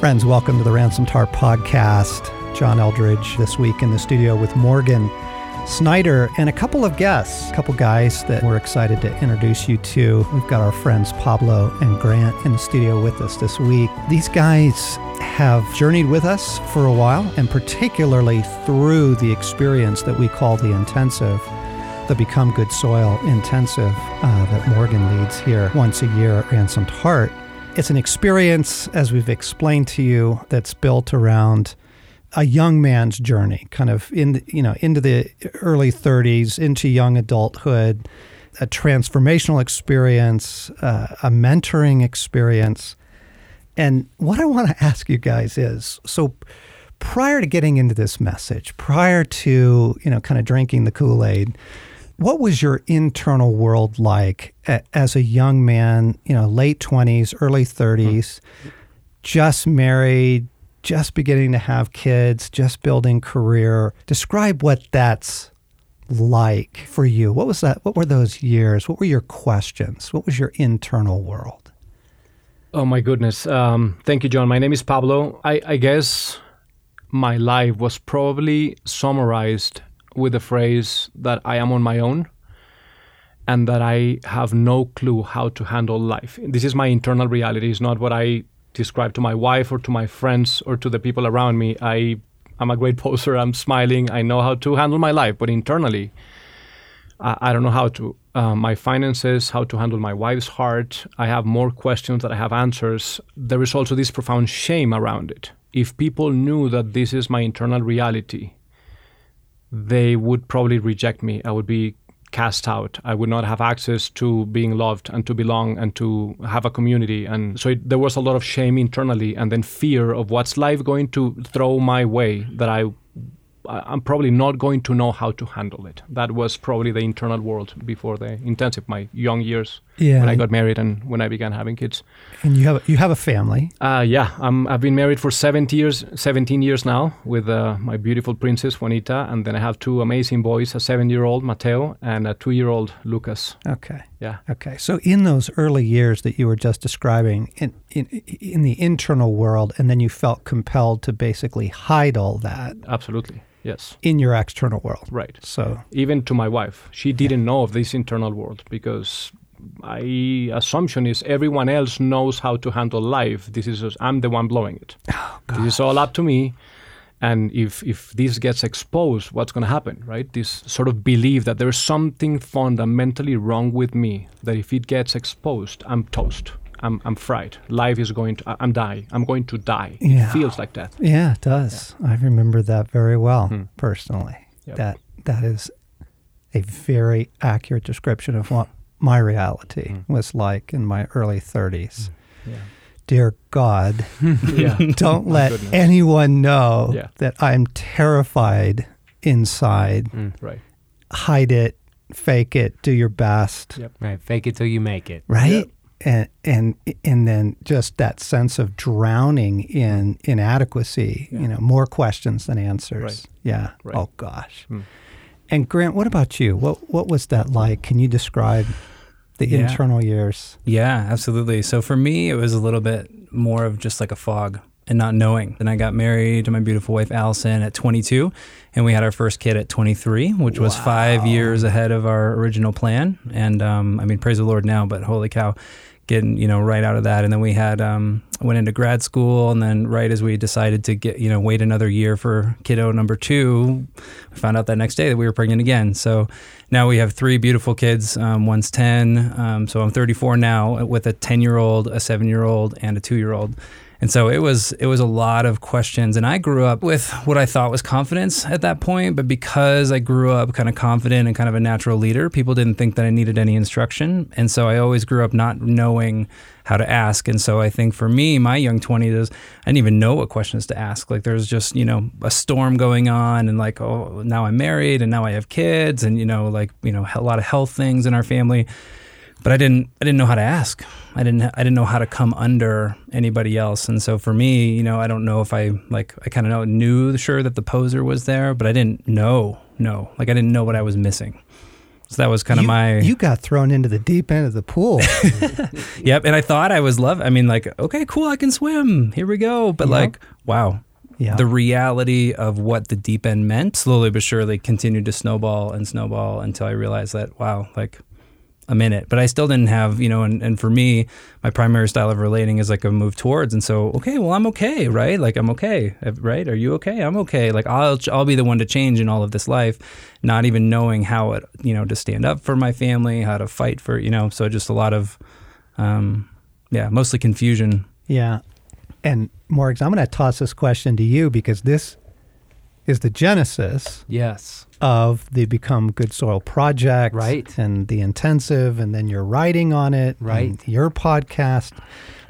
Friends, welcome to the Ransomed Heart podcast. John Eldredge this week in the studio with Morgan Snyder and a couple of guests, a couple guys that we're excited to introduce you to. We've got our friends Pablo and Grant in the studio with us this week. These guys have journeyed with us for a while, and particularly through the experience that we call the intensive, the Become Good Soil intensive uh, that Morgan leads here once a year at Ransomed Heart. It's an experience, as we've explained to you, that's built around a young man's journey, kind of in you know into the early 30s, into young adulthood, a transformational experience, uh, a mentoring experience. And what I want to ask you guys is so prior to getting into this message, prior to, you know, kind of drinking the Kool-Aid, what was your internal world like as a young man, you know, late 20s, early 30s, mm-hmm. just married, just beginning to have kids, just building career? Describe what that's like for you. What was that? What were those years? What were your questions? What was your internal world? Oh my goodness. Um, thank you, John. My name is Pablo. I, I guess my life was probably summarized with the phrase that I am on my own and that I have no clue how to handle life. This is my internal reality. It's not what I describe to my wife or to my friends or to the people around me. I I'm a great poser. I'm smiling. I know how to handle my life, but internally, I, I don't know how to. Uh, my finances, how to handle my wife's heart. I have more questions than I have answers. There is also this profound shame around it. If people knew that this is my internal reality, they would probably reject me. I would be cast out. I would not have access to being loved and to belong and to have a community. And so it, there was a lot of shame internally and then fear of what's life going to throw my way that I I'm probably not going to know how to handle it. That was probably the internal world before the intensive, my young years yeah. when I got married and when I began having kids. And you have you have a family? Uh, yeah, I'm, I've been married for 17 years, 17 years now with uh, my beautiful princess Juanita, and then I have two amazing boys: a seven-year-old Mateo and a two-year-old Lucas. Okay. Yeah. Okay. So in those early years that you were just describing, in in in the internal world, and then you felt compelled to basically hide all that. Absolutely. Yes. In your external world. Right. So even to my wife, she didn't yeah. know of this internal world because my assumption is everyone else knows how to handle life. This is just, I'm the one blowing it. Oh, this is all up to me. And if if this gets exposed, what's going to happen, right? This sort of belief that there's something fundamentally wrong with me. That if it gets exposed, I'm toast. I'm, I'm fried. Life is going to, I'm dying. I'm going to die. Yeah. It feels like that. Yeah, it does. Yeah. I remember that very well mm. personally. Yep. That That is a very accurate description of what my reality mm. was like in my early 30s. Hmm. Yeah. Dear God, don't let goodness. anyone know yeah. that I'm terrified inside. Mm, right. Hide it, fake it, do your best. Yep. Right. Fake it till you make it. Right? Yep and and and then just that sense of drowning in inadequacy yeah. you know more questions than answers right. yeah right. oh gosh hmm. And grant what about you what what was that like can you describe the yeah. internal years yeah absolutely so for me it was a little bit more of just like a fog and not knowing. Then I got married to my beautiful wife Allison at 22, and we had our first kid at 23, which was five years ahead of our original plan. And um, I mean, praise the Lord now, but holy cow, getting you know right out of that. And then we had um, went into grad school and then right as we decided to get you know wait another year for kiddo number two we found out that next day that we were pregnant again. So now we have three beautiful kids. Um, one's 10 um, so i'm 34 now with a 10 year old a 7 year old and a 2 year old and so it was it was a lot of questions and I grew up with what I thought was confidence at that point, but because I grew up kind of confident and kind of a natural leader, people didn't think that I needed any instruction. And so I always grew up not knowing how to ask. And so I think for me, my young 20s, I didn't even know what questions to ask. Like there's just, you know, a storm going on and like, oh, now I'm married and now I have kids and, you know, like, you know, a lot of health things in our family but I didn't I didn't know how to ask. I didn't I didn't know how to come under anybody else. And so for me, you know, I don't know if I like I kind of knew sure that the poser was there, but I didn't know no like I didn't know what I was missing. So that was kind of you, my. You got thrown into the deep end of the pool. yep. And I thought I was love. I mean, like, okay, cool, I can swim. Here we go. But Yep. like, wow. Yeah. The reality of what the deep end meant slowly but surely continued to snowball and snowball until I realized that, wow, like I'm in it. But I still didn't have, you know, and, and for me, my primary style of relating is like a move towards. And so, okay, well, I'm okay, right? Like, I'm okay, right? Are you okay? I'm okay. Like, I'll, I'll be the one to change in all of this life, not even knowing how it, you know, to stand up for my family, how to fight for, you know, so just a lot of, um, yeah, mostly confusion. Yeah. And Morgs, I'm going to toss this question to you because this is the genesis Yes. of the Become Good Soil project. Right. And the intensive, and then your writing on it. Right. your podcast,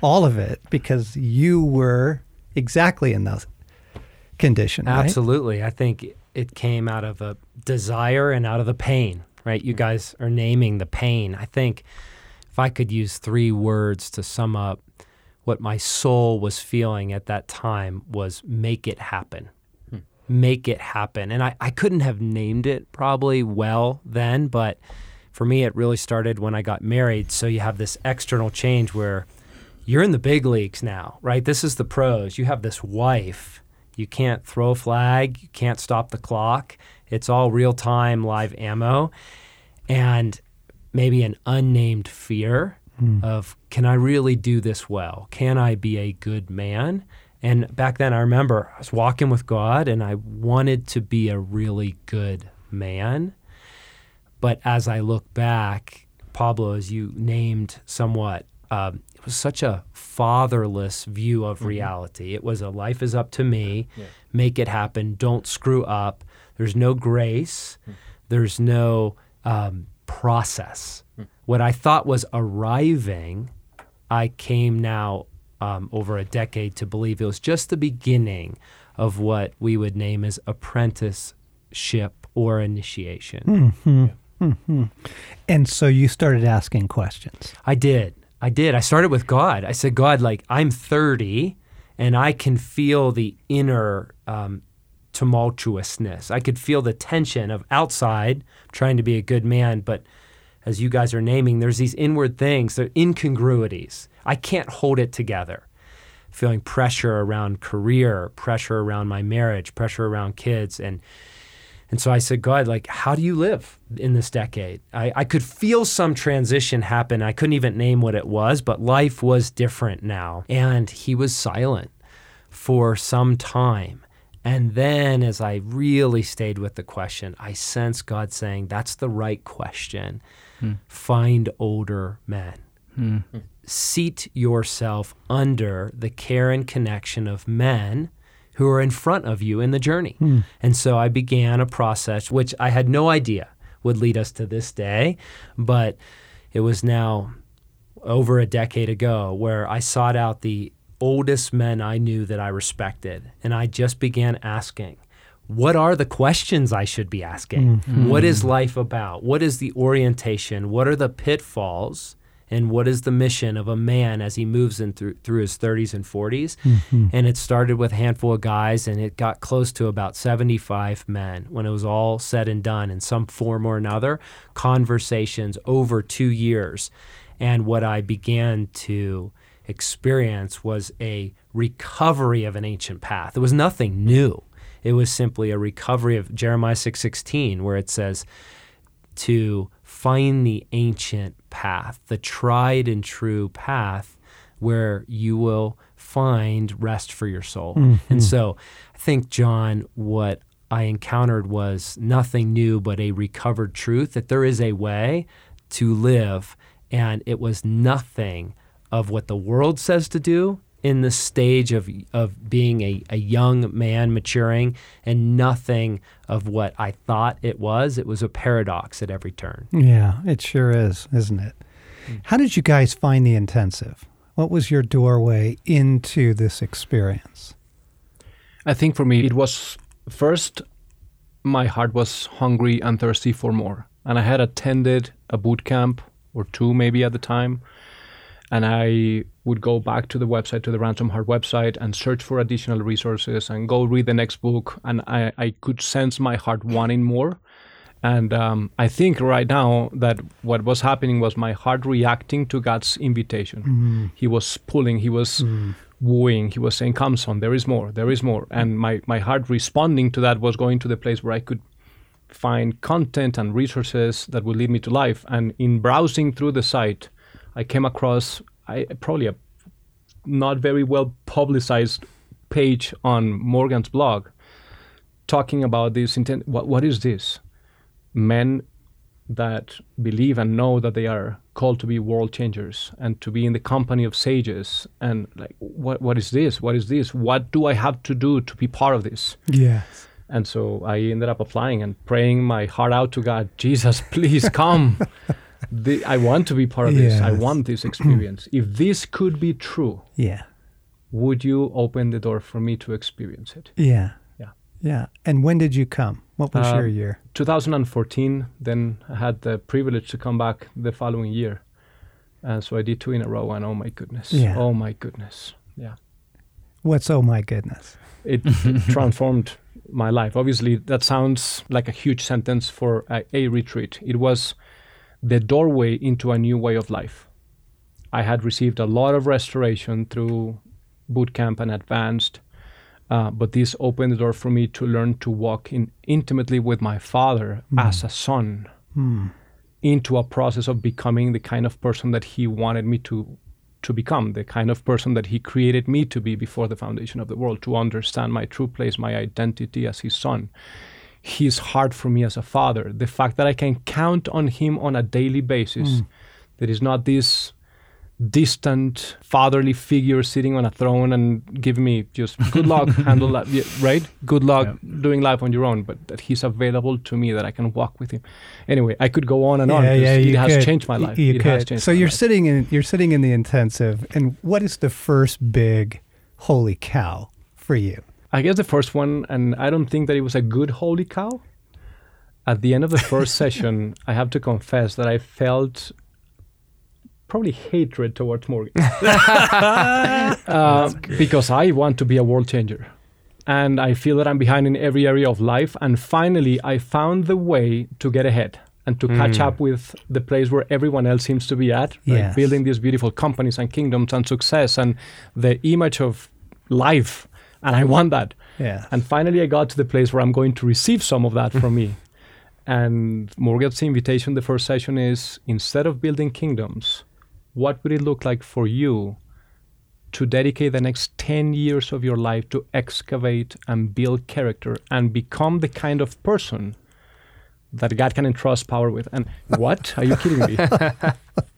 all of it, because you were exactly in that condition. right? Absolutely. I think it came out of a desire and out of the pain, right? You guys are naming the pain. I think if I could use three words to sum up what my soul was feeling at that time was make it happen. Make it happen. And I, I couldn't have named it probably well then, but for me, it really started when I got married. So you have this external change where you're in the big leagues now, right? This is the pros. You have this wife. You can't throw a flag. You can't stop the clock. It's all real time live ammo. And maybe an unnamed fear hmm. of can I really do this well? Can I be a good man? And back then, I remember I was walking with God and I wanted to be a really good man. But as I look back, Pablo, as you named somewhat, um, it was such a fatherless view of reality. It was a life is up to me, make it happen, don't screw up. There's no grace, there's no um, process. What I thought was arriving, I came now um, over a decade to believe it was just the beginning of what we would name as apprenticeship or initiation. And so you started asking questions. I did. I did. I started with God. I said, God, like, I'm 30 and I can feel the inner um, tumultuousness. I could feel the tension of outside trying to be a good man, but as you guys are naming, there's these inward things, they're incongruities. I can't hold it together. Feeling pressure around career, pressure around my marriage, pressure around kids, and and so I said, God, like, how do you live in this decade? I, I could feel some transition happen. I couldn't even name what it was, but life was different now. And he was silent for some time. And then, as I really stayed with the question, I sensed God saying, That's the right question. Hmm. Find older men. Hmm. Hmm. Seat yourself under the care and connection of men who are in front of you in the journey. Hmm. And so I began a process which I had no idea would lead us to this day, but it was now over a decade ago where I sought out the oldest men I knew that I respected. And I just began asking, what are the questions I should be asking? Hmm. What is hmm. life about? What is the orientation? What are the pitfalls? And what is the mission of a man as he moves in through, through his 30s and 40s? Mm-hmm. And it started with a handful of guys, and it got close to about 75 men when it was all said and done in some form or another. Conversations over two years. And what I began to experience was a recovery of an ancient path. It was nothing new. It was simply a recovery of Jeremiah 6:16 where it says to find the ancient path, the tried and true path where you will find rest for your soul. Mm-hmm. And so I think John what I encountered was nothing new but a recovered truth that there is a way to live and it was nothing of what the world says to do in the stage of of being a, a young man maturing and nothing of what I thought it was. It was a paradox at every turn. Yeah, it sure is, isn't it? Mm. How did you guys find the intensive? What was your doorway into this experience? I think for me, it was first, my heart was hungry and thirsty for more. And I had attended a boot camp or two maybe at the time. And I would go back to the website, to the Ransomed Heart website, and search for additional resources and go read the next book. And I, I could sense my heart wanting more. And um, I think right now that what was happening was my heart reacting to God's invitation. Mm. He was pulling, he was wooing, he was saying, Come, son, there is more, there is more. And my, my heart responding to that was going to the place where I could find content and resources that would lead me to life. And in browsing through the site, I came across I, probably a not very well publicized page on Morgan's blog talking about this intent. What, what is this? Men that believe and know that they are called to be world changers and to be in the company of sages and like what what is this what is this what do i have to do to be part of this Yes. and so I ended up applying and praying my heart out to God. Jesus, please come. the, I want to be part of this. I want this experience. if this could be true, Yeah. would you open the door for me to experience it? Yeah. Yeah. Yeah. And when did you come? What was Um, your year? 2014, then I had the privilege to come back the following year. And so I did two in a row, and oh my goodness. Yeah. Oh my goodness. Yeah. What's oh my goodness? it transformed my life. Obviously, that sounds like a huge sentence for a, a retreat. It was the doorway into a new way of life. I had received a lot of restoration through boot camp and advanced, uh, but this opened the door for me to learn to walk in intimately with my father as a son Hmm. into a process of becoming the kind of person that he wanted me to to become the kind of person that he created me to be before the foundation of the world to understand my true place my identity as his son his heart for me as a father the fact that i can count on him on a daily basis mm. that is not this distant fatherly figure sitting on a throne and giving me just good luck handle that yeah, right good luck doing life on your own but that he's available to me that i can walk with him anyway i could go on and on 'cause it has could. changed my life You it could. has changed so you're life. sitting in you're sitting in the intensive, and what is the first big holy cow for you? I guess the first one, and I don't think that it was a good holy cow. At the end of the first session, I have to confess that I felt probably hatred towards Morgan uh, because I want to be a world changer. And I feel that I'm behind in every area of life. And finally, I found the way to get ahead and to catch up with the place where everyone else seems to be at? Yes. building these beautiful companies and kingdoms and success and the image of life. And I want that. Yeah. And finally, I got to the place where I'm going to receive some of that from me. And Morgan's invitation, the first session is instead of building kingdoms, what would it look like for you to dedicate the next 10 years of your life to excavate and build character and become the kind of person that God can entrust power with? And what? Are you kidding me?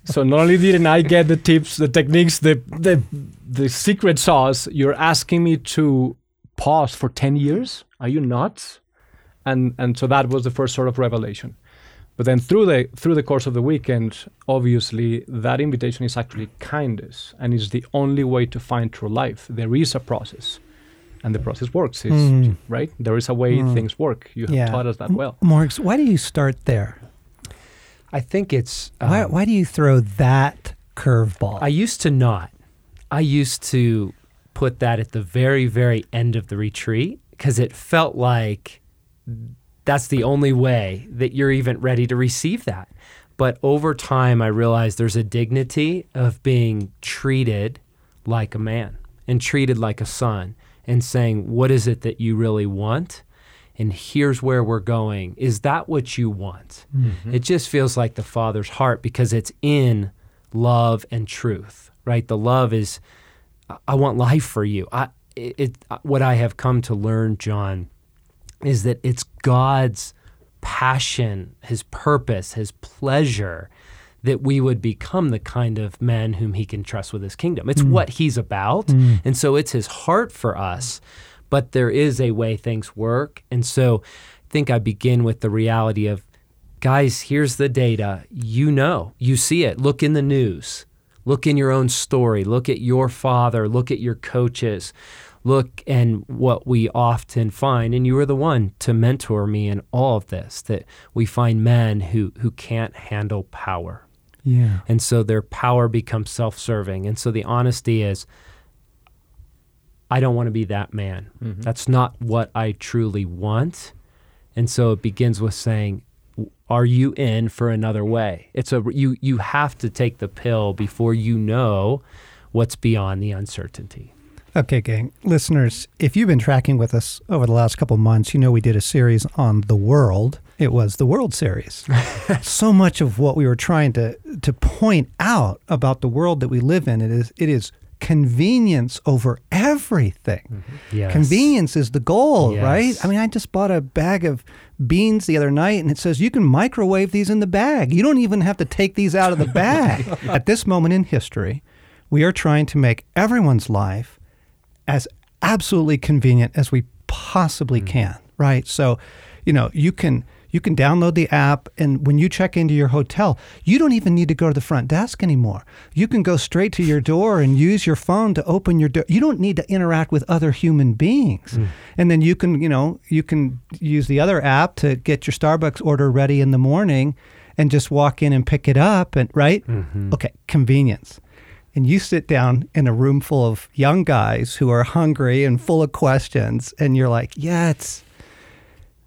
so not only didn't I get the tips, the techniques, the, the, the secret sauce, you're asking me to pause for 10 years? Are you nuts? And, and so that was the first sort of revelation. But then through the through the course of the weekend, obviously that invitation is actually kindness and is the only way to find true life. There is a process. And the process works, is, Mm. right? There is a way things work. You have Yeah. taught us that well. Morgs, why do you start there? I think it's. why, um, why do you throw that curveball? I used to not. I used to put that at the very, very end of the retreat because it felt like that's the only way that you're even ready to receive that. But over time, I realized there's a dignity of being treated like a man and treated like a son and saying, What is it that you really want? And here's where we're going. Is that what you want? Mm-hmm. It just feels like the Father's heart because it's in love and truth, right? The love is, I- I want life for you. I, it, it, uh, what I have come to learn, John, is that it's God's passion, His purpose, His pleasure that we would become the kind of men whom He can trust with His kingdom. It's mm. what He's about. Mm. And so it's His heart for us, but there is a way things work. And so I think I begin with the reality of guys, here's the data. You know, you see it. Look in the news. Look in your own story. Look at your father. Look at your coaches. Look and what we often find, and you were the one to mentor me in all of this, that we find men who, who can't handle power. Yeah. And so their power becomes self serving. And so the honesty is, I don't want to be that man. Mm-hmm. That's not what I truly want. And so it begins with saying, are you in for another way? It's a you you have to take the pill before you know what's beyond the uncertainty. Okay, gang. Listeners, if you've been tracking with us over the last couple months, you know we did a series on the world. It was the World Series. so much of what we were trying to to point out about the world that we live in, it is it is convenience over everything. Mm-hmm. Yes. Convenience is the goal, Yes. right? I mean, I just bought a bag of beans the other night and it says you can microwave these in the bag. You don't even have to take these out of the bag. At this moment in history, we are trying to make everyone's life as absolutely convenient as we possibly mm. can, right? So, you know, you can you can download the app and when you check into your hotel, you don't even need to go to the front desk anymore. You can go straight to your door and use your phone to open your door. You don't need to interact with other human beings. Mm. And then you can, you know, you can use the other app to get your Starbucks order ready in the morning and just walk in and pick it up and right? Mm-hmm. Okay, convenience and you sit down in a room full of young guys who are hungry and full of questions and you're like yeah it's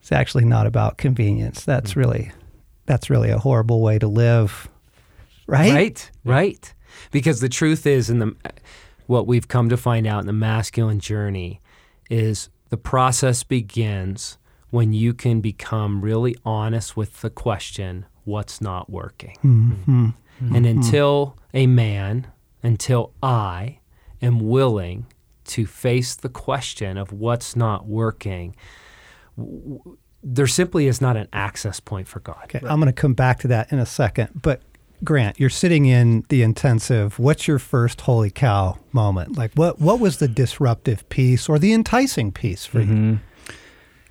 it's actually not about convenience that's really that's really a horrible way to live right Right, right. Because the truth is, in the what we've come to find out in the masculine journey is the process begins when you can become really honest with the question, "What's not working?" Mhm. And until a man, until I am willing to face the question of what's not working, there simply is not an access point for God. okay i'm going to come back to that in a second but grant you're sitting in the intensive what's your first holy cow moment like what what was the disruptive piece or the enticing piece for you Mhm.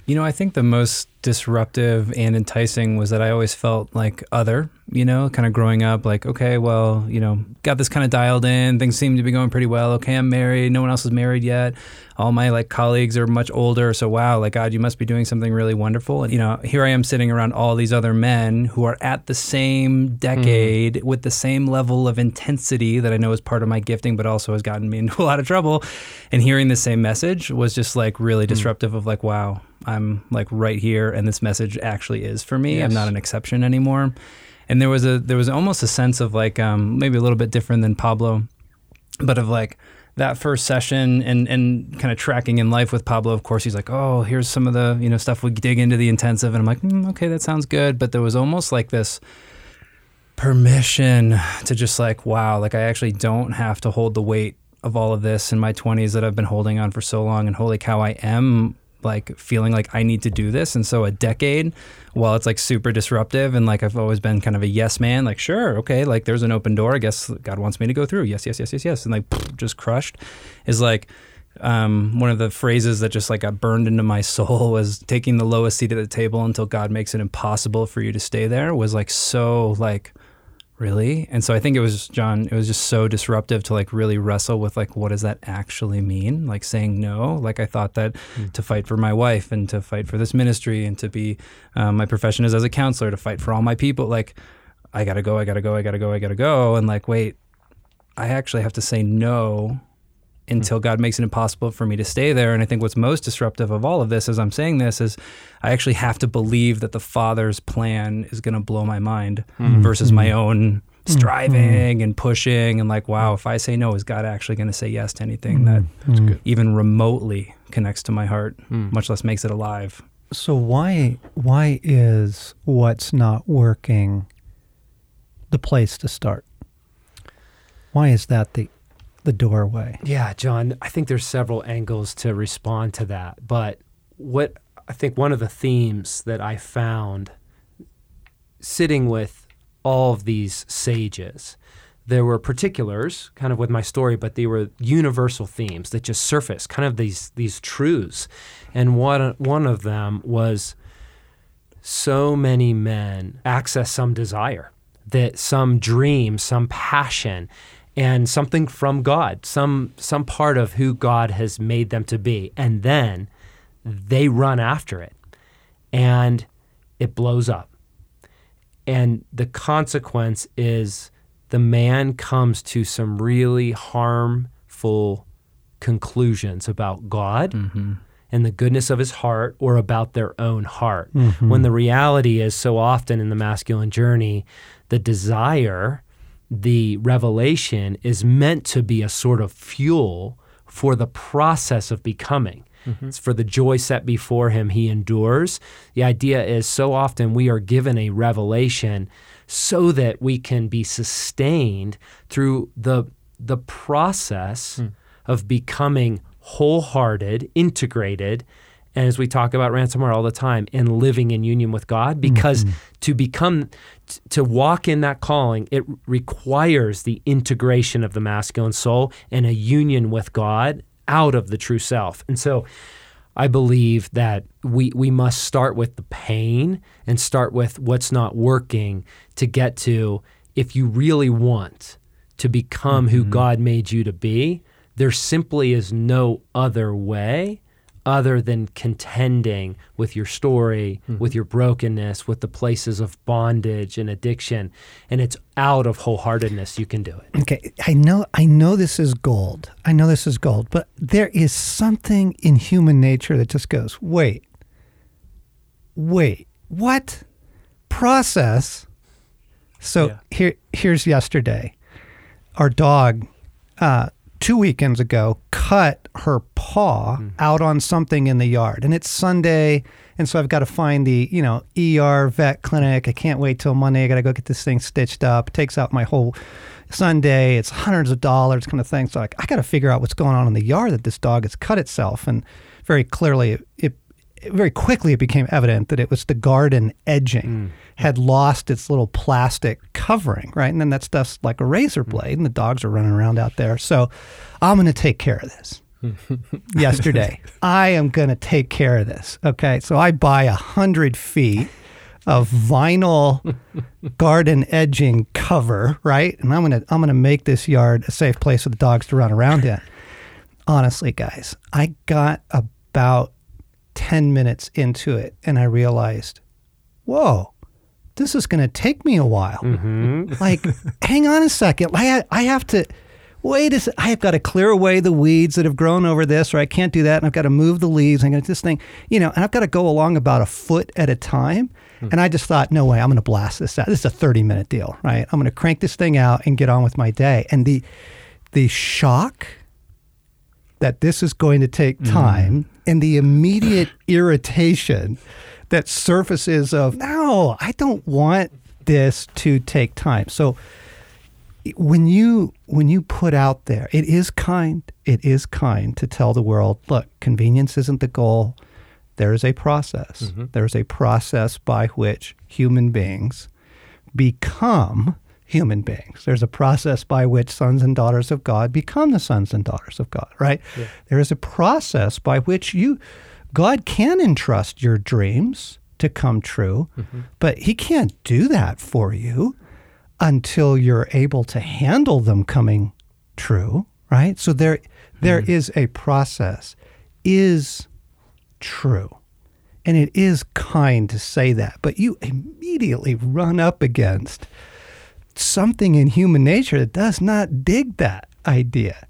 You know, I think the most disruptive and enticing was that I always felt like other, you know, kind of growing up, like, okay, well, you know, got this kind of dialed in. Things seem to be going pretty well. Okay, I'm married. No one else is married yet. All my like colleagues are much older. So, wow, like, God, you must be doing something really wonderful. And, you know, here I am sitting around all these other men who are at the same decade mm. with the same level of intensity that I know is part of my gifting, but also has gotten me into a lot of trouble. And hearing the same message was just like really mm. disruptive of like, wow, I'm like right here and this message actually is for me. I'm not an exception anymore. And there was a there was almost a sense of like um, maybe a little bit different than Pablo, but of like that first session and and kind of tracking in life with Pablo. Of course, he's like, oh, here's some of the you know stuff we dig into the intensive, and I'm like, mm, okay, that sounds good. But there was almost like this permission to just like, wow, like I actually don't have to hold the weight of all of this in my 20s that I've been holding on for so long. And holy cow, I am like feeling like I need to do this. And so a decade, while it's like super disruptive and like I've always been kind of a yes man, like, sure, okay, like there's an open door. I guess God wants me to go through. Yes, yes, yes, yes, yes. And like just crushed is like, um, one of the phrases that just like got burned into my soul was taking the lowest seat at the table until God makes it impossible for you to stay there was like so like really? And so i think it was john it was just so disruptive to like really wrestle with like what does that actually mean? Like saying no. Like i thought that to fight for my wife and to fight for this ministry and to be um, my profession is as a counselor to fight for all my people. Like i gotta go i gotta go i gotta go i gotta go. And like wait i actually have to say no Mm-hmm. until God makes it impossible for me to stay there. And I think what's most disruptive of all of this, as I'm saying this, is I actually have to believe that the Father's plan is going to blow my mind mm-hmm. versus my mm-hmm. own striving and pushing and like, wow, if I say no, is God actually going to say yes to anything that even remotely connects to my heart, mm. much less makes it alive? So why why is what's not working the place to start? Why is that the the doorway? Yeah, John, I think there's several angles to respond to that. But what I think one of the themes that I found sitting with all of these sages, there were particulars kind of with my story, but they were universal themes that just surfaced, kind of these these truths. And one one of them was so many men access some desire, that some dream, some passion, and something from God, some some part of who God has made them to be, and then they run after it, and it blows up. And the consequence is the man comes to some really harmful conclusions about God and the goodness of his heart or about their own heart. Mm-hmm. When the reality is so often in the masculine journey, the desire, the revelation is meant to be a sort of fuel for the process of becoming. Mm-hmm. It's for the joy set before him, he endures. The idea is so often we are given a revelation so that we can be sustained through the, the process hmm. of becoming wholehearted, integrated, and as we talk about ransomware all the time, and living in union with God. Because mm-hmm. to become, t- to walk in that calling, it requires the integration of the masculine soul and a union with God out of the true self. And so I believe that we, we must start with the pain and start with what's not working to get to if you really want to become who mm-hmm. God made you to be, there simply is no other way other than contending with your story, with your brokenness, with the places of bondage and addiction. And it's out of wholeheartedness you can do it. Okay, I know I know this is gold. I know this is gold, but there is something in human nature that just goes, "Wait. Wait. What? Process?" So Yeah. here here's yesterday. Our dog uh 2 weekends ago cut her paw out on something in the yard. And it's Sunday, and so I've got to find the, you know, ER vet clinic. I can't wait till Monday. I got to go get this thing stitched up. It takes out my whole Sunday. It's hundreds of dollars kind of thing. So like, I got to figure out what's going on in the yard that this dog has cut itself. And very clearly, it, it very quickly it became evident that it was the garden edging mm. had lost its little plastic covering, right? And then that stuff's like a razor mm. blade, and the dogs are running around out there. So I'm going to take care of this. Yesterday, I am going to take care of this. Okay, so I buy a hundred feet of vinyl garden edging cover, right? And I'm gonna I'm gonna make this yard a safe place for the dogs to run around in. Honestly, guys, I got about 10 minutes into it and I realized, whoa, this is going to take me a while. Mm-hmm. Like, hang on a second. I, I have to, wait a sec. I have got to clear away the weeds that have grown over this, or I can't do that. And I've got to move the leaves. I'm going to this thing, you know, and I've got to go along about a foot at a time. Hmm. And I just thought, no way, I'm going to blast this out. This is a 30 minute deal, right? I'm going to crank this thing out and get on with my day. And the, the shock that this is going to take hmm. time and the immediate irritation that surfaces of no i don't want this to take time. So when you when you put out there it is kind it is kind to tell the world look convenience isn't the goal. There is a process. Mm-hmm. There is a process by which human beings become human beings. There's a process by which sons and daughters of God become the sons and daughters of God, right? There is a process by which you God can entrust your dreams to come true, mm-hmm. but he can't do that for you until you're able to handle them coming true, right? So there there mm-hmm. is a process is true. And it is kind to say that, but you immediately run up against something in human nature that does not dig that idea.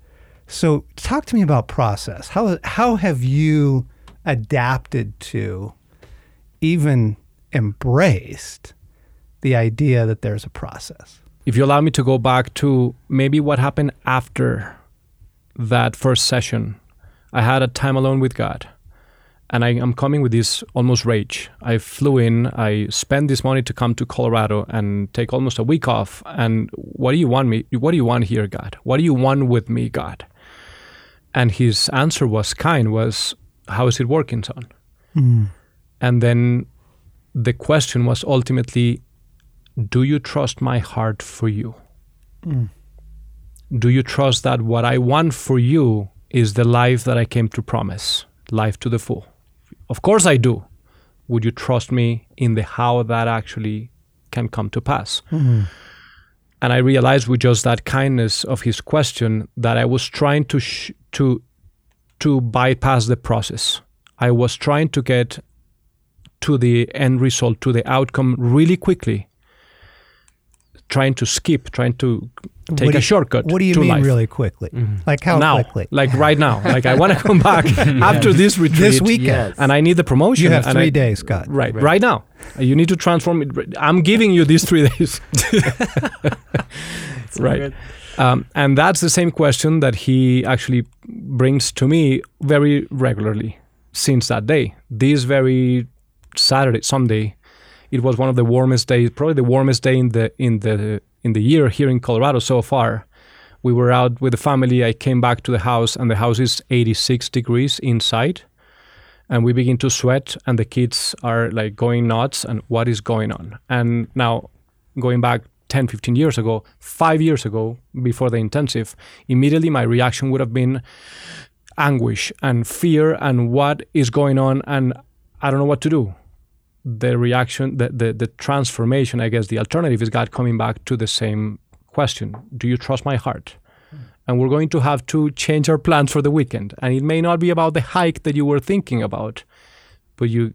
So, talk to me about process. How how have you adapted to, even embraced, the idea that there's a process? If you allow me to go back to maybe what happened after that first session, I had a time alone with God. And I, am coming with this almost rage. I flew in, I spent this money to come to Colorado and take almost a week off. And what do you want me? What do you want here, God? What do you want with me, God? And his answer was kind, was, How is it working, son? Hmm. And then the question was ultimately, Do you trust my heart for you? Hmm. Do you trust that what I want for you is the life that I came to promise, life to the full? Of course I do. Would you trust me in the how that actually can come to pass? Mm-hmm. And I realized with just that kindness of his question that I was trying to sh- to to bypass the process. I was trying to get to the end result, to the outcome really quickly, trying to skip, trying to take do a you- shortcut. What do you to mean, life. really quickly? Like how now, quickly? like right now, like I want to come back after this retreat, this weekend. Yes. and I need the promotion. You have and three I- days, Scott. Right, right, now. You need to transform it. I'm giving you these three days. right. Um, and that's the same question that he actually brings to me very regularly since that day. This very Saturday, Sunday, it was one of the warmest days, probably the warmest day in the in the in the year here in Colorado so far. We were out with the family. I came back to the house, and the house is 86 degrees inside and we begin to sweat and the kids are like going nuts and what is going on and now going back 10 15 years ago 5 years ago before the intensive immediately my reaction would have been anguish and fear and what is going on and i don't know what to do the reaction the, the, the transformation i guess the alternative is god coming back to the same question. Do you trust my heart? Hmm. And we're going to have to change our plans for the weekend. And it may not be about the hike that you were thinking about but you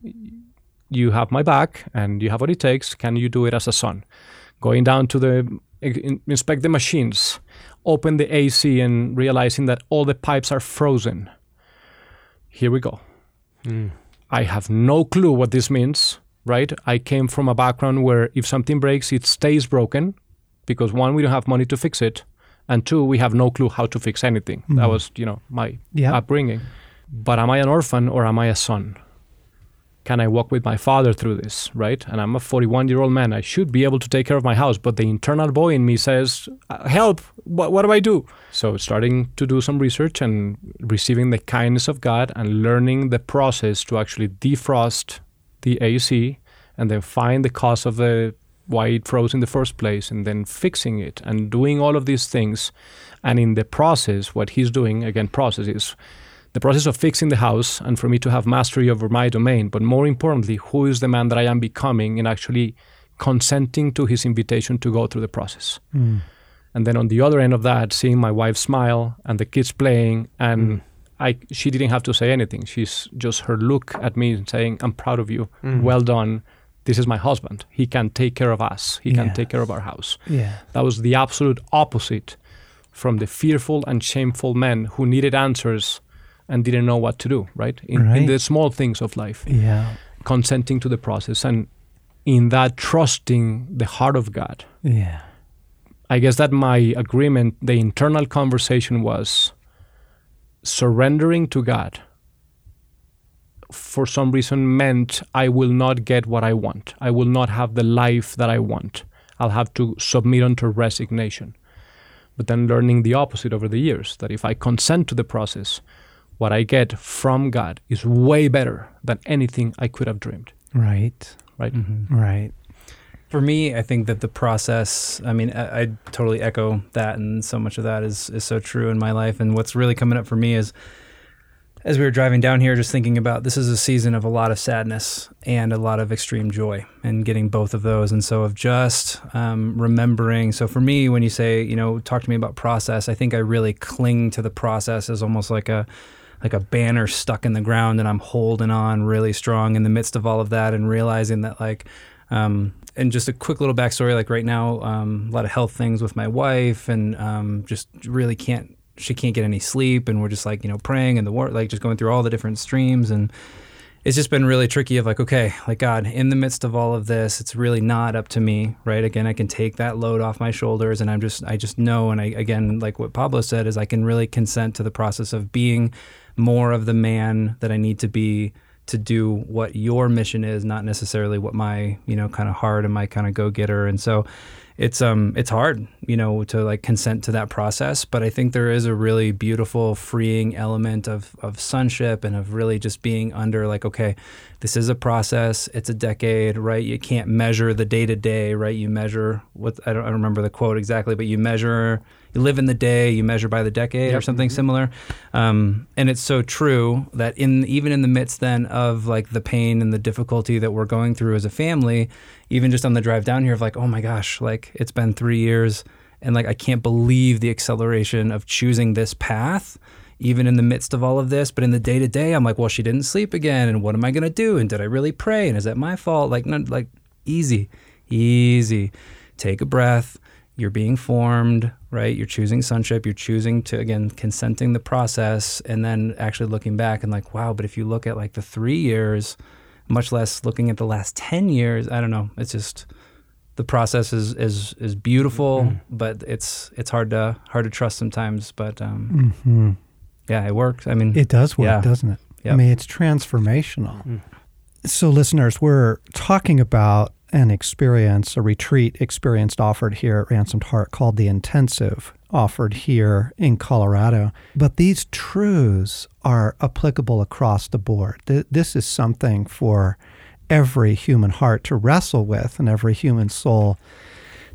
you have my back and you have what it takes. Can you do it as a son? Going down to the inspect the machines open the ac and realizing that all the pipes are frozen. Here we go hmm. I have no clue what this means right? I came from a background where if something breaks it stays broken because one we don't have money to fix it and two we have no clue how to fix anything. That mm-hmm. was you know my Yeah. upbringing. But am i an orphan or am i a son can i walk with my father through this right? And i'm a 41 year old man. I should be able to take care of my house but the internal boy in me says "Uh, help what, what do i do? So starting to do some research and receiving the kindness of god and learning the process to actually defrost the ac and then find the cause of the why it froze in the first place and then fixing it and doing all of these things. And in the process what he's doing again process is the process of fixing the house and for me to have mastery over my domain but more importantly who is the man that i am becoming and actually consenting to his invitation to go through the process. Hmm. And then on the other end of that seeing my wife smile and the kids playing and hmm. I, she didn't have to say anything. She's just her look at me saying i'm proud of you. Hmm. Well done. This is my husband. He can take care of us. He can take care of our house. Yeah. that was the absolute opposite from the fearful and shameful men who needed answers and didn't know what to do, right? In, in the small things of life, Yeah. consenting to the process and in that trusting the heart of God. Yeah. I guess that my agreement, the internal conversation was surrendering to God for some reason meant I will not get what I want. I will not have the life that I want. I'll have to submit unto resignation. But then learning the opposite over the years that if I consent to the process, what I get from God is way better than anything I could have dreamed. Right. Right? Right. For me, I think that the process, I mean, I, I totally echo that, and so much of that is, is so true in my life. And what's really coming up for me is as we were driving down here, just thinking about this is a season of a lot of sadness and a lot of extreme joy, and getting both of those. And so, of just um, remembering. So, for me, when you say, you know, talk to me about process, I think I really cling to the process as almost like a like a banner stuck in the ground, and I'm holding on really strong in the midst of all of that, and realizing that like. Um, and just a quick little backstory like right now um, a lot of health things with my wife and um, just really can't she can't get any sleep and we're just like you know praying and the war like just going through all the different streams and it's just been really tricky of like okay like god in the midst of all of this it's really not up to me right again i can take that load off my shoulders and i'm just i just know and i again like what pablo said is i can really consent to the process of being more of the man that i need to be to do what your mission is not necessarily what my you know kind of heart and my kind of go-getter. And so it's um it's hard you know to like consent to that process. But i think there is a really beautiful freeing element of of sonship and of really just being under like okay this is a process. It's a decade right? You can't measure the day to day right? You measure what I don't, I don't remember the quote exactly but you measure you live in the day you measure by the decade or something similar. Um, and it's so true that in even in the midst then of like the pain and the difficulty that we're going through as a family even just on the drive down here of like oh my gosh like it's been three years and like i can't believe the acceleration of choosing this path even in the midst of all of this. But in the day to day i'm like well she didn't sleep again and what am i going to do? And did i really pray? And is that my fault? Like not like easy easy. Take a breath. You're being formed, right? You're choosing sonship. You're choosing to, again, consenting the process and then actually looking back and like, wow, but if you look at like the three years, much less looking at the last 10 years, I don't know. It's just, the process is is is beautiful, mm-hmm. but it's it's hard to hard to trust sometimes. But um, mm-hmm. yeah, it works. I mean, it does work, yeah. doesn't it? Yep. I mean, it's transformational. Mm. So, listeners, we're talking about an experience, a retreat experience offered here at Ransomed Heart called the Intensive, offered here in Colorado. But these truths are applicable across the board. This is something for every human heart to wrestle with and every human soul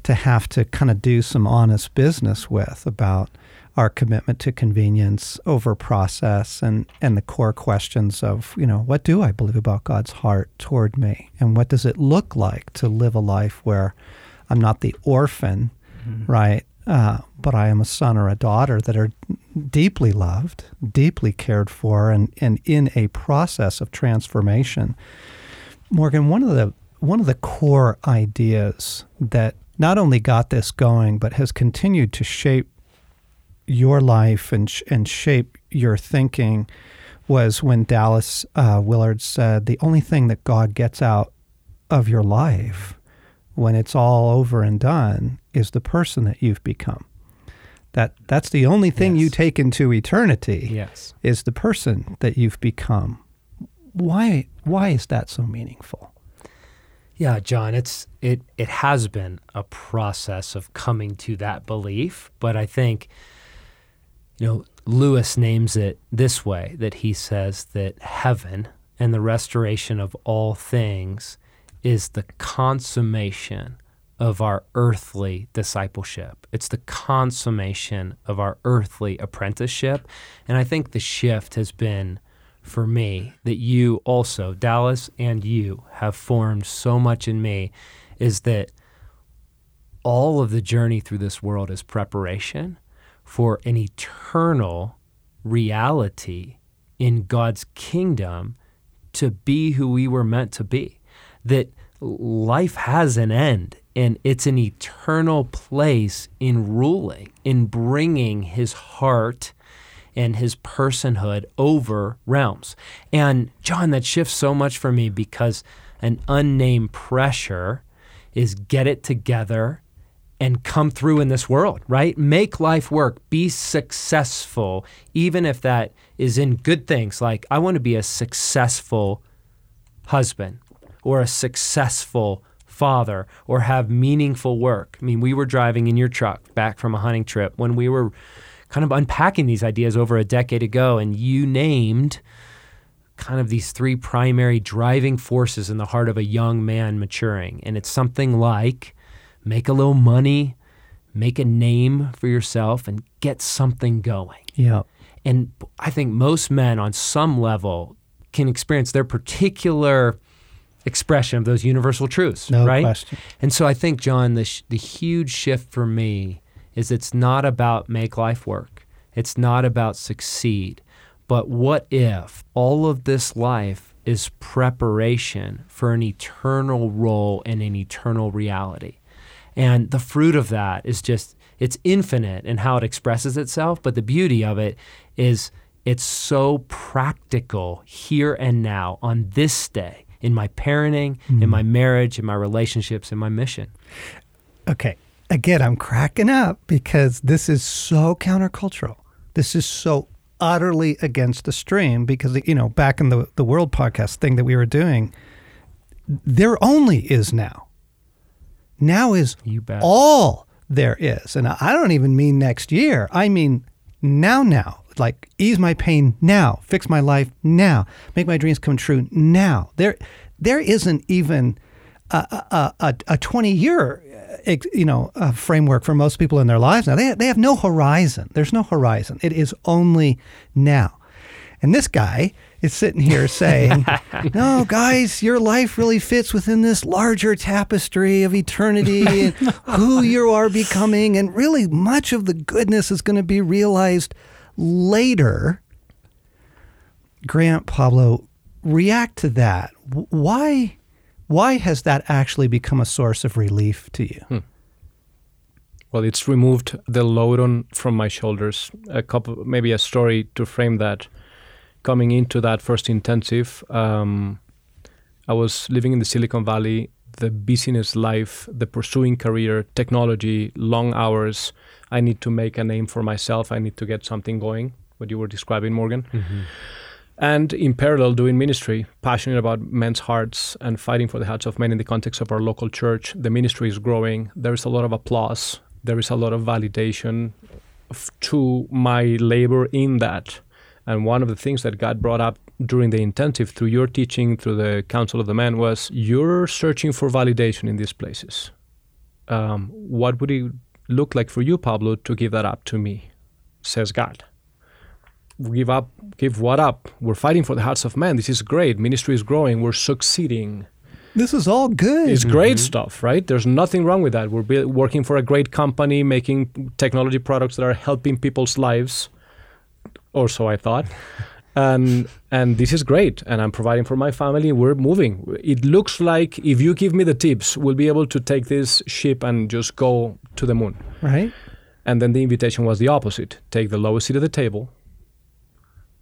to have to kind of do some honest business with about our commitment to convenience over process and, and the core questions of, you know, what do I believe about God's heart toward me? And what does it look like to live a life where I'm not the orphan, mm-hmm. right? Uh, but I am a son or a daughter that are deeply loved, deeply cared for, and, and in a process of transformation. Morgan, one of the one of the core ideas that not only got this going, but has continued to shape your life and and shape your thinking was when Dallas uh, Willard said, "The only thing that God gets out of your life when it's all over and done is the person that you've become." That that's the only thing yes. you take into eternity. Yes, is the person that you've become why why is that so meaningful? Yeah, John, it's it it has been a process of coming to that belief, but I think you know, Lewis names it this way that he says that heaven and the restoration of all things is the consummation of our earthly discipleship. It's the consummation of our earthly apprenticeship. And I think the shift has been for me that you also, Dallas and you, have formed so much in me is that all of the journey through this world is preparation for an eternal reality in God's kingdom to be who we were meant to be. That life has an end and it's an eternal place in ruling, in bringing his heart and his personhood over realms. And John, that shifts so much for me because an unnamed pressure is get it together and come through in this world, right? Make life work, be successful, even if that is in good things. Like, I want to be a successful husband or a successful father or have meaningful work. I mean, we were driving in your truck back from a hunting trip when we were kind of unpacking these ideas over a decade ago, and you named kind of these three primary driving forces in the heart of a young man maturing. And it's something like make a little money, make a name for yourself, and get something going. Yeah. And I think most men on some level can experience their particular expression of those universal truths, no right? Question. And so I think, John, the, sh- the huge shift for me is it's not about make life work. It's not about succeed. But what if all of this life is preparation for an eternal role and an eternal reality? And the fruit of that is just, it's infinite in how it expresses itself. But the beauty of it is it's so practical here and now on this day in my parenting, mm. in my marriage, in my relationships, in my mission. Okay again, I'm cracking up because this is so countercultural. This is so utterly against the stream because, you know, back in the, the World podcast thing that we were doing, there only is now. Now is all there is. And I don't even mean next year. I mean now, now. Like ease my pain now, fix my life now, make my dreams come true now. There, there isn't even a, a, a, a 20 year uh, you know a framework for most people in their lives now. They they have no horizon. There's no horizon. It is only now. And this guy is sitting here saying, "No, guys, your life really fits within this larger tapestry of eternity and who you are becoming, and really much of the goodness is going to be realized later." Grant Pablo, react to that. Why? why has that actually become a source of relief to you? Hmm. Well, it's removed the load on from my shoulders. A couple, maybe a story to frame that. Coming into that first intensive, um, I was living in the Silicon Valley, the business life, the pursuing career, technology, long hours. I need to make a name for myself. I need to get something going. What you were describing, Morgan. And in parallel, doing ministry, passionate about men's hearts and fighting for the hearts of men in the context of our local church. The ministry is growing. There is a lot of applause. There is a lot of validation to my labor in that. And one of the things that God brought up during the intensive, through your teaching, through the Council of the Men, was you're searching for validation in these places. Um, what would it look like for you, Pablo, to give that up to me? Says God? Give up give what up? We're fighting for the hearts of men. This is great. Ministry is growing. We're succeeding. This is all good. it's great stuff right? There's nothing wrong with that. We're buil- working for a great company making technology products that are helping people's lives or so i thought and and this is great and i'm providing for my family we're moving it looks like if you give me the tips we'll be able to take this ship and just go to the moon right? and then the invitation was the opposite take the lowest seat at the table,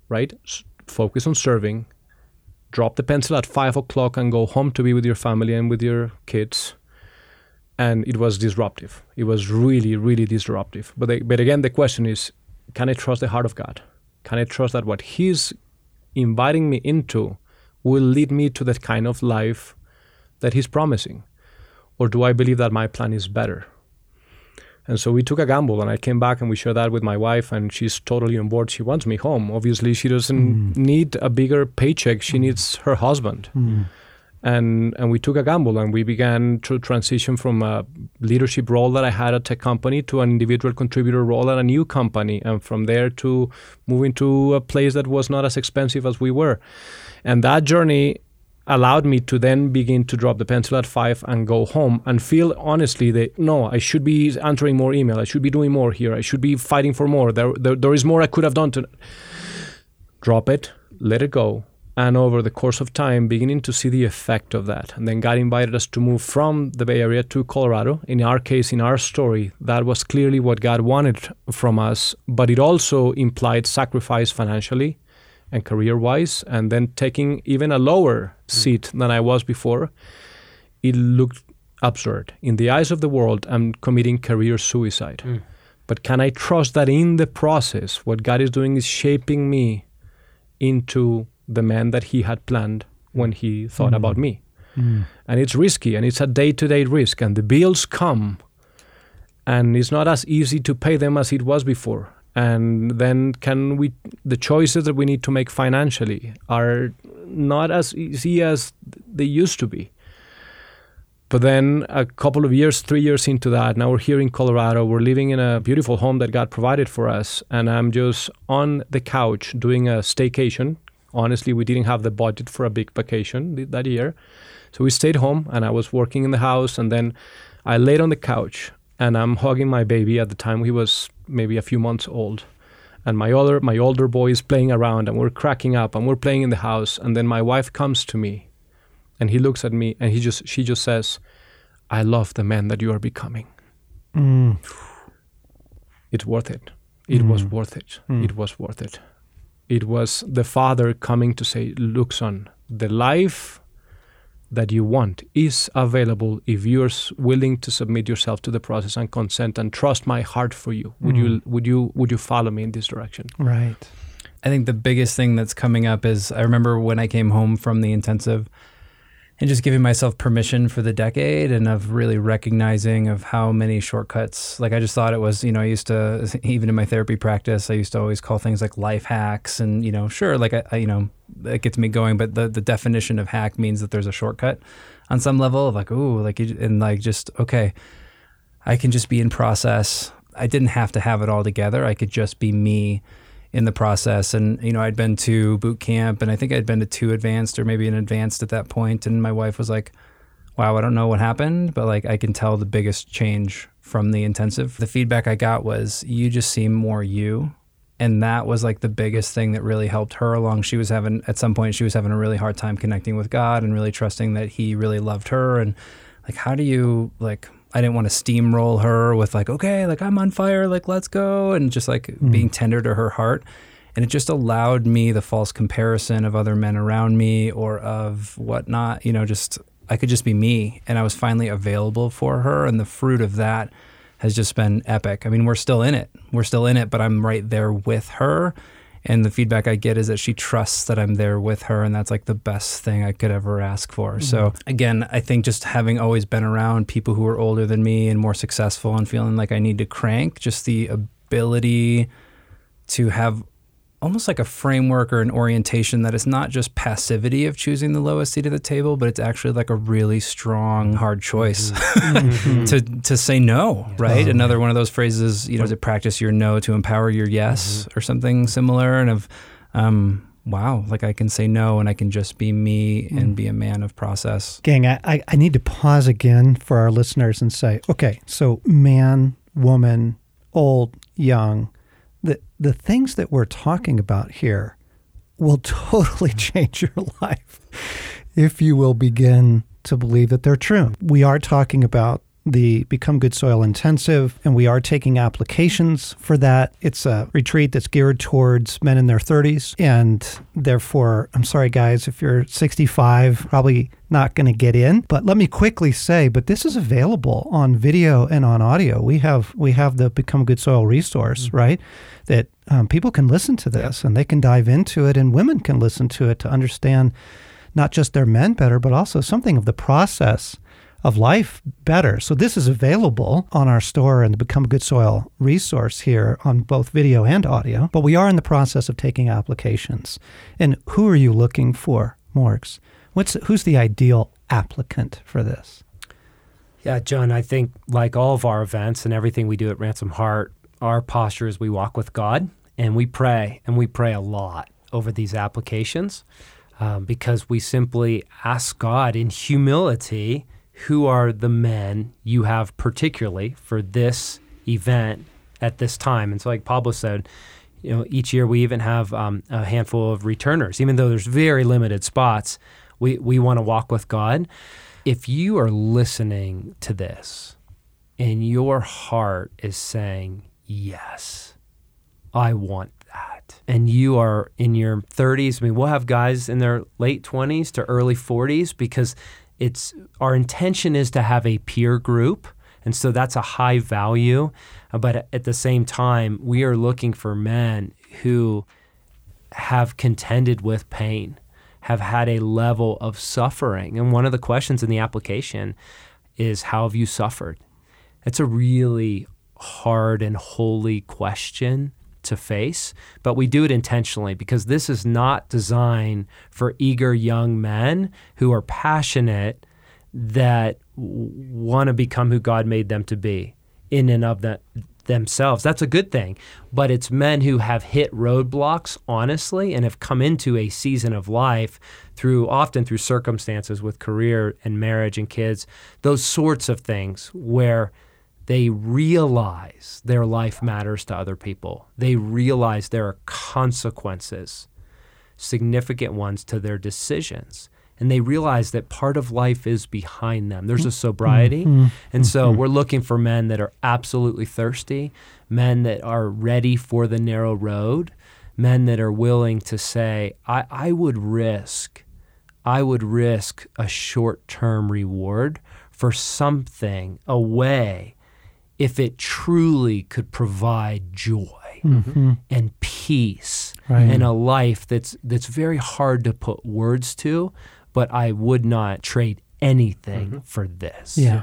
right? S- focus on serving, drop the pencil at five o'clock and go home to be with your family and with your kids. And it was disruptive. It was really, really disruptive. But, they, but again, the question is can I trust the heart of God? Can I trust that what He's inviting me into will lead me to that kind of life that He's promising? Or do I believe that my plan is better? And so we took a gamble, and I came back and we shared that with my wife, and she's totally on board. She wants me home. Obviously, she doesn't mm. need a bigger paycheck. She mm. needs her husband. Mm. And and we took a gamble, and we began to transition from a leadership role that I had at a tech company to an individual contributor role at a new company, and from there to moving to a place that was not as expensive as we were. And that journey allowed me to then begin to drop the pencil at five and go home and feel honestly that no, I should be answering more email. I should be doing more here. I should be fighting for more. There, there, there is more I could have done to drop it, let it go. And over the course of time, beginning to see the effect of that. And then God invited us to move from the Bay Area to Colorado. In our case, in our story, that was clearly what God wanted from us, but it also implied sacrifice financially and career wise, and then taking even a lower hmm. seat than I was before, it looked absurd. In the eyes of the world, I'm committing career suicide. Hmm. But can I trust that in the process, what God is doing is shaping me into the man that He had planned when He thought about mm. me? Mm. And it's risky and it's a day to day risk, and the bills come, and it's not as easy to pay them as it was before. And then can we the choices that we need to make financially are not as easy as they used to be. But then a couple of years three years into that now we're here in colorado we're living in a beautiful home that god provided for us and i'm just on the couch doing a staycation honestly we didn't have the budget for a big vacation th- that year. So we stayed home and i was working in the house and then i laid on the couch and i'm hugging my baby at the time. He was maybe a few months old. And my other my older boy is playing around and we're cracking up and we're playing in the house. And then my wife comes to me and he looks at me and he just she just says i love the man that you are becoming. Mm. it's worth it. It was worth it. It was worth it it was the father coming to say look son the life that you want is available if you're willing to submit yourself to the process and consent and trust my heart for you. Would you hmm. would you would you follow me in this direction? Right. I think the biggest thing that's coming up is I remember when I came home from the intensive and just giving myself permission for the decade and of really recognizing of how many shortcuts like I just thought it was you know I used to even in my therapy practice I used to always call things like life hacks and you know sure like I, I you know it gets me going but the the definition of hack means that there's a shortcut on some level of like ooh like and like just okay I can just be in process. I didn't have to have it all together. I could just be me in the process. And, you know, I'd been to boot camp and I think I'd been to two advanced or maybe an advanced at that point. And my wife was like, wow, I don't know what happened, but like I can tell the biggest change from the intensive. The feedback I got was, you just seem more you. And that was like the biggest thing that really helped her along. She was having, at some point, she was having a really hard time connecting with God and really trusting that He really loved her. And like, how do you, like, I didn't want to steamroll her with like, okay, like I'm on fire, like let's go, and just like hmm. being tender to her heart. And it just allowed me the false comparison of other men around me or of whatnot. You know, just I could just be me, and I was finally available for her, and the fruit of that has just been epic. I mean, we're still in it, we're still in it, but I'm right there with her. And the feedback I get is that she trusts that I'm there with her, and that's like the best thing I could ever ask for. So, mm-hmm. again, I think just having always been around people who are older than me and more successful and feeling like I need to crank, just the ability to have almost like a framework or an orientation that is not just passivity of choosing the lowest seat at the table, but it's actually like a really strong, mm-hmm. hard choice mm-hmm. Mm-hmm. to to say no, right? Uh-huh. Another one of those phrases, you know, to practice your no to empower your yes or something similar? And of um wow, like I can say no and I can just be me and mm. be a man of process. Gang, I, I, I need to pause again for our listeners and say, okay, so man, woman, old, young, the the things that we're talking about here will totally mm-hmm. change your life if you will begin to believe that they're true. We are talking about the Become Good Soil Intensive, and we are taking applications for that. It's a retreat that's geared towards men in their 30s. And therefore, I'm sorry, guys, if you're 65, probably not going to get in. But let me quickly say, but this is available on video and on audio. We have we have the Become Good Soil resource, right? That um, people can listen to this and they can dive into it, and women can listen to it to understand not just their men better, but also something of the process of life better. So this is available on our store and the Become Good Soil resource here on both video and audio. But we are in the process of taking applications. And who are you looking for, Morgs? What's who's the ideal applicant for this? Yeah, John, I think like all of our events and everything we do at Ransomed Heart, our posture is we walk with God and we pray, and we pray a lot over these applications um, because we simply ask God in humility who are the men you have particularly for this event at this time. And so, like Pablo said, you know, each year we even have um, a handful of returners, even though there's very limited spots. We we want to walk with God. If you are listening to this, and your heart is saying yes, I want that, and you are in your 30s. I mean, we'll have guys in their late 20s to early 40s because it's our intention is to have a peer group and so that's a high value but at the same time we are looking for men who have contended with pain have had a level of suffering and one of the questions in the application is how have you suffered? It's a really hard and holy question to face, but we do it intentionally because this is not designed for eager young men who are passionate that want to become who God made them to be in and of themselves. That's a good thing. But it's men who have hit roadblocks honestly and have come into a season of life through often through circumstances with career and marriage and kids, those sorts of things where they realize their life matters to other people. They realize there are consequences, significant ones to their decisions. And they realize that part of life is behind them. There's a sobriety. Mm-hmm. And so mm-hmm. we're looking for men that are absolutely thirsty, men that are ready for the narrow road, men that are willing to say, I, I would risk, I would risk a short term reward for something, a way if it truly could provide joy mm-hmm. and peace Right. and a life that's that's very hard to put words to, but I would not trade anything mm-hmm. for this. Yeah.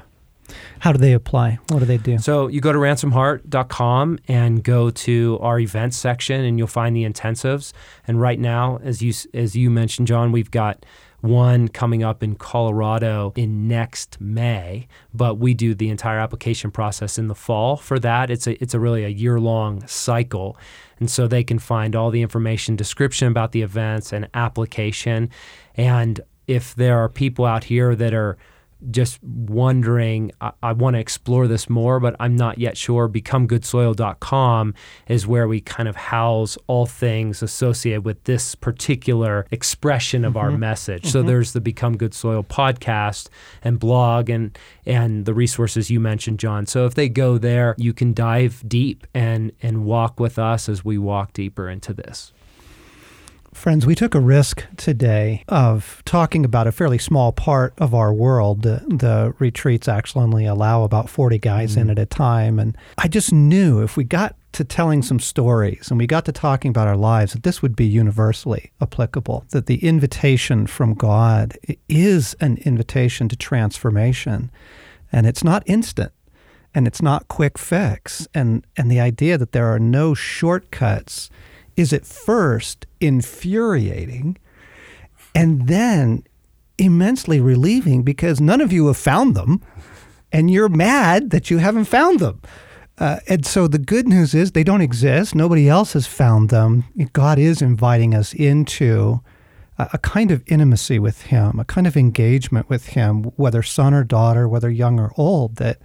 How do they apply? What do they do? So you go to ransomedheart.com and go to our events section and you'll find the intensives. And right now, as you as you mentioned, John, we've got one coming up in Colorado in next May, but we do the entire application process in the fall for that. It's a it's a really a year long cycle. And so they can find all the information, description about the events and application. And if there are people out here that are just wondering, I, I want to explore this more, but I'm not yet sure, becomegoodsoil.com is where we kind of house all things associated with this particular expression of our mm-hmm. message. So mm-hmm. there's the Become Good Soil podcast and blog and and the resources you mentioned, John. So if they go there, you can dive deep and and walk with us as we walk deeper into this. Friends, we took a risk today of talking about a fairly small part of our world. The, the retreats actually only allow about 40 guys in mm. at a time. And I just knew if we got to telling some stories and we got to talking about our lives, that this would be universally applicable, that the invitation from God is an invitation to transformation. And it's not instant and it's not quick fix. And, and the idea that there are no shortcuts is at first infuriating and then immensely relieving because none of you have found them and you're mad that you haven't found them. Uh, and so the good news is they don't exist. Nobody else has found them. God is inviting us into a, a kind of intimacy with Him, a kind of engagement with Him, whether son or daughter, whether young or old, that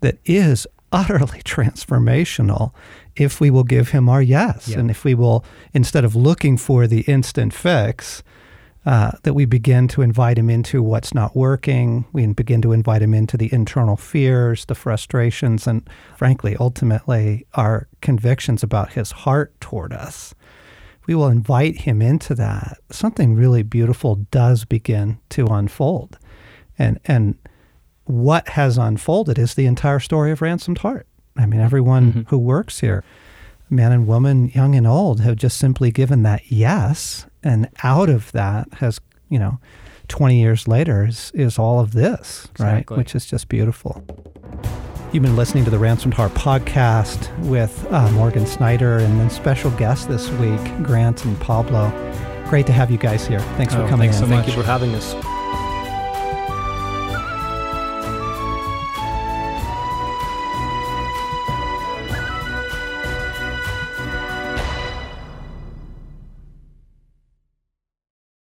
that is utterly transformational if we will give him our yes. Yeah. and if we will instead of looking for the instant fix uh, that we begin to invite him into what's not working. We begin to invite him into the internal fears the frustrations and frankly ultimately our convictions about his heart toward us. We will invite him into that. Something really beautiful does begin to unfold. And and what has unfolded is the entire story of ransomed heart i mean everyone who works here man and woman young and old have just simply given that yes and out of that has you know 20 years later is, is all of this right which is just beautiful You've been listening to the Ransomed Heart podcast with uh, Morgan Snyder and then special guests this week, Grant and Pablo. Great to have you guys here. Thanks for Oh, coming thanks in. so Thank much. you for having us.